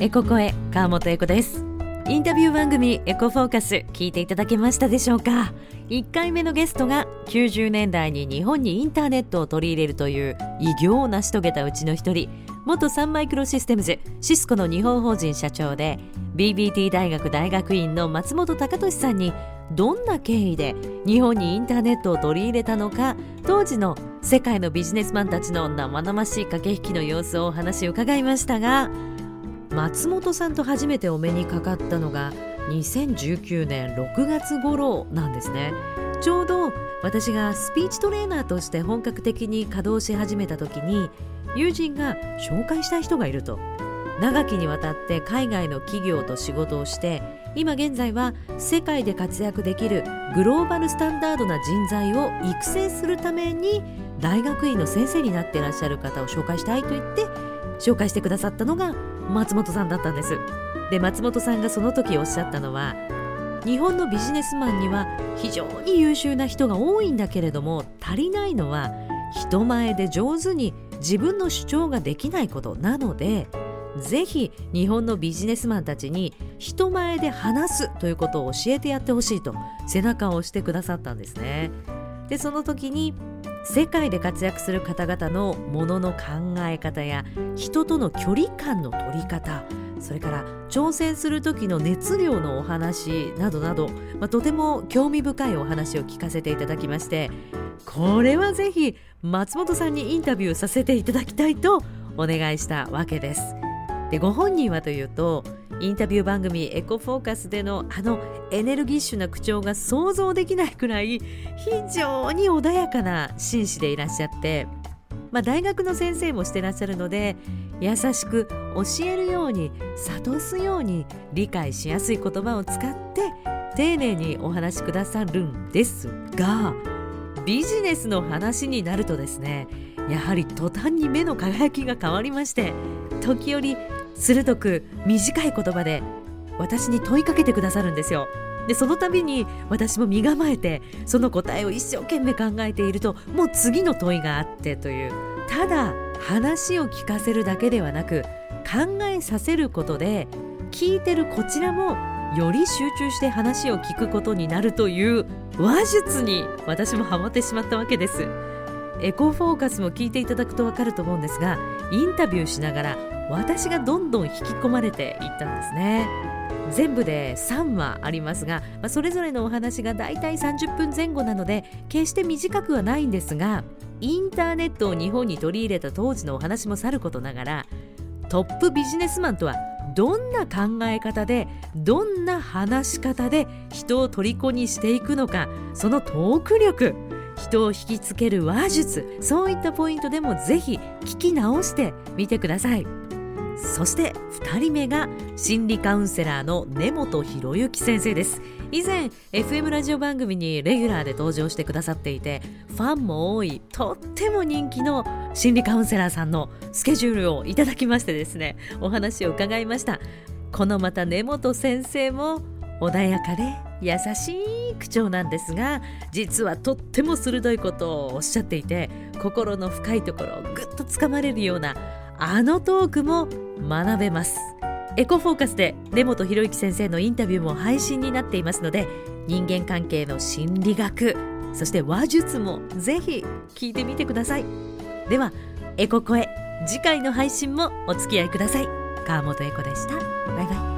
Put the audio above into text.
エココエ川本エコです。インタビュー番組エコフォーカス聞いていただけましたでしょうか？1回目のゲストが90年代に日本にインターネットを取り入れるという偉業を成し遂げたうちの一人元サンマイクロシステムズシスコの日本法人社長で BBT 大学大学院の松本隆俊さんにどんな経緯で日本にインターネットを取り入れたのか当時の世界のビジネスマンたちの生々しい駆け引きの様子をお話を伺いましたが松本さんと初めてお目にかかったのが2019年6月頃なんですね。ちょうど私がスピーチトレーナーとして本格的に稼働し始めた時に友人が紹介したい人がいると。長きにわたって海外の企業と仕事をして今現在は世界で活躍できるグローバルスタンダードな人材を育成するために大学院の先生になっていらっしゃる方を紹介したいと言って紹介してくださったのが松本さんだったんですで松本さんがその時おっしゃったのは日本のビジネスマンには非常に優秀な人が多いんだけれども足りないのは人前で上手に自分の主張ができないことなのでぜひ日本のビジネスマンたちに人前で話すということを教えてやってほしいと背中を押してくださったんですね。でその時に世界で活躍する方々のものの考え方や人との距離感の取り方それから挑戦する時の熱量のお話などなど、まあ、とても興味深いお話を聞かせていただきましてこれはぜひ松本さんにインタビューさせていただきたいとお願いしたわけです。でご本人はというとインタビュー番組エコフォーカスでのあのエネルギッシュな口調が想像できないくらい非常に穏やかな紳士でいらっしゃって、まあ、大学の先生もしてらっしゃるので優しく教えるように諭すように理解しやすい言葉を使って丁寧にお話しくださるんですがビジネスの話になるとですねやはり途端に目の輝きが変わりまして時折鋭く短い言葉で私に問いかけてくださるんですよ。でその度に私も身構えてその答えを一生懸命考えているともう次の問いがあってというただ話を聞かせるだけではなく考えさせることで聞いてるこちらもより集中して話を聞くことになるという話術に私もハマってしまったわけです。エコフォーカスも聞いていただくと分かると思うんですがインタビューしながら私がどんどん引き込まれていったんですね。全部で3話ありますが、まあ、それぞれのお話がだいたい30分前後なので決して短くはないんですがインターネットを日本に取り入れた当時のお話もさることながらトップビジネスマンとはどんな考え方でどんな話し方で人を虜にしていくのかそのトーク力人を引きつける話術そういったポイントでもぜひ聞き直してみてください。そして2人目が心理カウンセラーの根本博之先生です。以前 FM ラジオ番組にレギュラーで登場してくださっていてファンも多いとっても人気の心理カウンセラーさんのスケジュールをいただきましてですねお話を伺いました。このまた根本先生も穏やかで優しい口調なんですが実はとっても鋭いことをおっしゃっていて心の深いところをぐっとつかまれるようなあのトークも学べます。エコフォーカスで根本博之先生のインタビューも配信になっていますので人間関係の心理学そして話術もぜひ聞いてみてください。ではエコ声次回の配信もお付き合いください。川本エコでした。バイバイ。